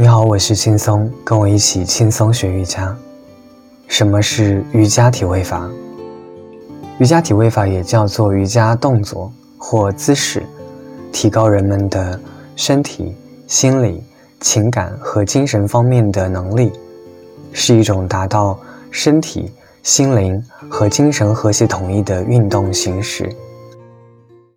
你好，我是轻松，跟我一起轻松学瑜伽。什么是瑜伽体位法？瑜伽体位法也叫做瑜伽动作或姿势，提高人们的身体、心理、情感和精神方面的能力，是一种达到身体、心灵和精神和谐统一的运动形式。